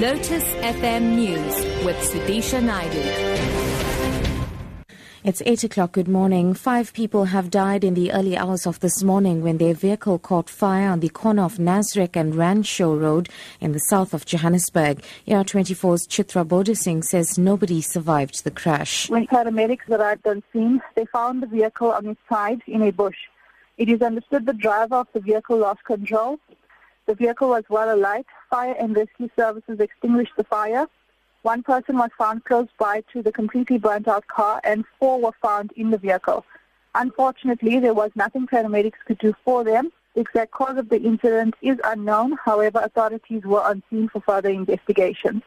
Lotus FM News with Sudisha Naidu. It's 8 o'clock. Good morning. Five people have died in the early hours of this morning when their vehicle caught fire on the corner of Nasrec and Rand Show Road in the south of Johannesburg. ER24's Chitra Bodasing says nobody survived the crash. When paramedics arrived on scene, they found the vehicle on its side in a bush. It is understood the driver of the vehicle lost control the vehicle was well alight. Fire and rescue services extinguished the fire. One person was found close by to the completely burnt out car and four were found in the vehicle. Unfortunately, there was nothing paramedics could do for them. The exact cause of the incident is unknown. However, authorities were on scene for further investigations.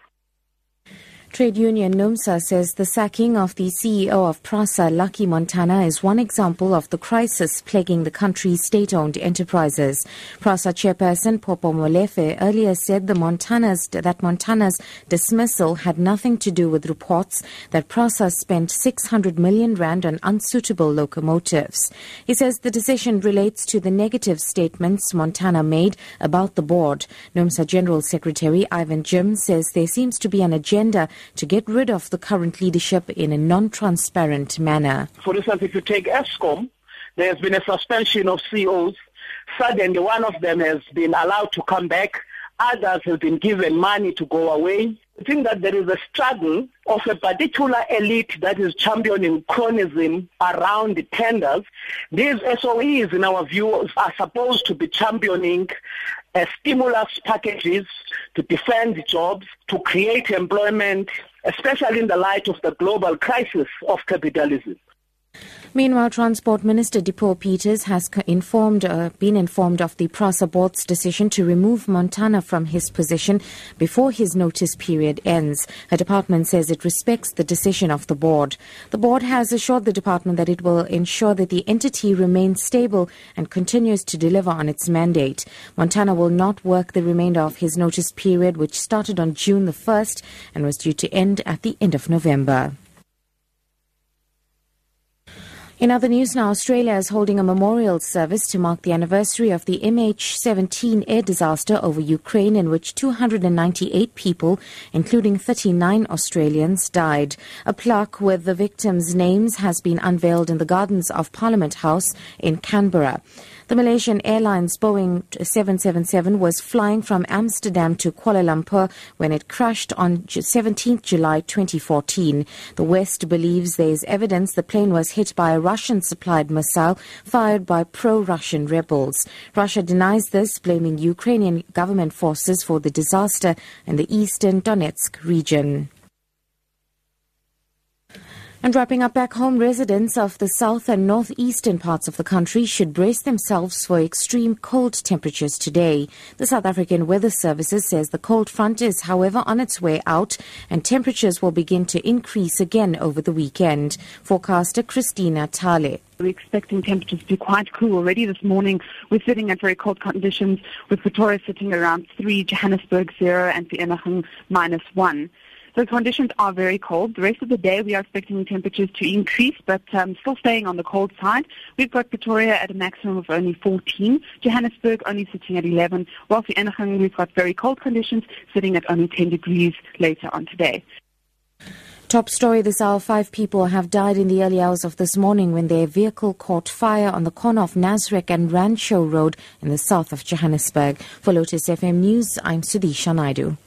Trade union NUMSA says the sacking of the CEO of PRASA, Lucky Montana, is one example of the crisis plaguing the country's state-owned enterprises. PRASA chairperson Popo Molefe earlier said the Montana's, that Montana's dismissal had nothing to do with reports that PRASA spent 600 million rand on unsuitable locomotives. He says the decision relates to the negative statements Montana made about the board. NUMSA General Secretary Irvin Jim says there seems to be an agenda to get rid of the current leadership in a non-transparent manner. For instance, if you take Eskom, there has been a suspension of CEOs. Suddenly, one of them has been allowed to come back. Others have been given money to go away. I think that there is a struggle of a particular elite that is championing cronism around the tenders. These SOEs, in our view, are supposed to be championing uh, stimulus packages to defend jobs, to create employment, especially in the light of the global crisis of capitalism. Meanwhile, Transport Minister Dipuo Peters has informed, uh, been informed of the PRASA board's decision to remove Montana from his position before his notice period ends. Her department says it respects the decision of the board. The board has assured the department that it will ensure that the entity remains stable and continues to deliver on its mandate. Montana will not work the remainder of his notice period, which started on June the 1st and was due to end at the end of November. In other news now, Australia is holding a memorial service to mark the anniversary of the MH17 air disaster over Ukraine in which 298 people, including 39 Australians, died. A plaque with the victims' names has been unveiled in the gardens of Parliament House in Canberra. The Malaysian Airlines Boeing 777 was flying from Amsterdam to Kuala Lumpur when it crashed on 17 July 2014. The West believes there is evidence the plane was hit by a Russian supplied missile fired by pro Russian rebels. Russia denies this, blaming Ukrainian government forces for the disaster in the eastern Donetsk region. And wrapping up back home, residents of the south and northeastern parts of the country should brace themselves for extreme cold temperatures today. The South African Weather Services says the cold front is, however, on its way out and temperatures will begin to increase again over the weekend. Forecaster Christina Tale. We're expecting temperatures to be quite cool already this morning. We're sitting at very cold conditions with Pretoria sitting around 3, Johannesburg 0 and Vereeniging minus 1. So conditions are very cold. The rest of the day we are expecting temperatures to increase, but um, still staying on the cold side. We've got Pretoria at a maximum of only 14, Johannesburg only sitting at 11, whilst the Vereeniging we've got very cold conditions sitting at only 10 degrees later on today. Top story this hour five people have died in the early hours of this morning when their vehicle caught fire on the corner of Nasrec and Rand Show Road in the south of Johannesburg. For Lotus FM News, I'm Sudisha Naidu.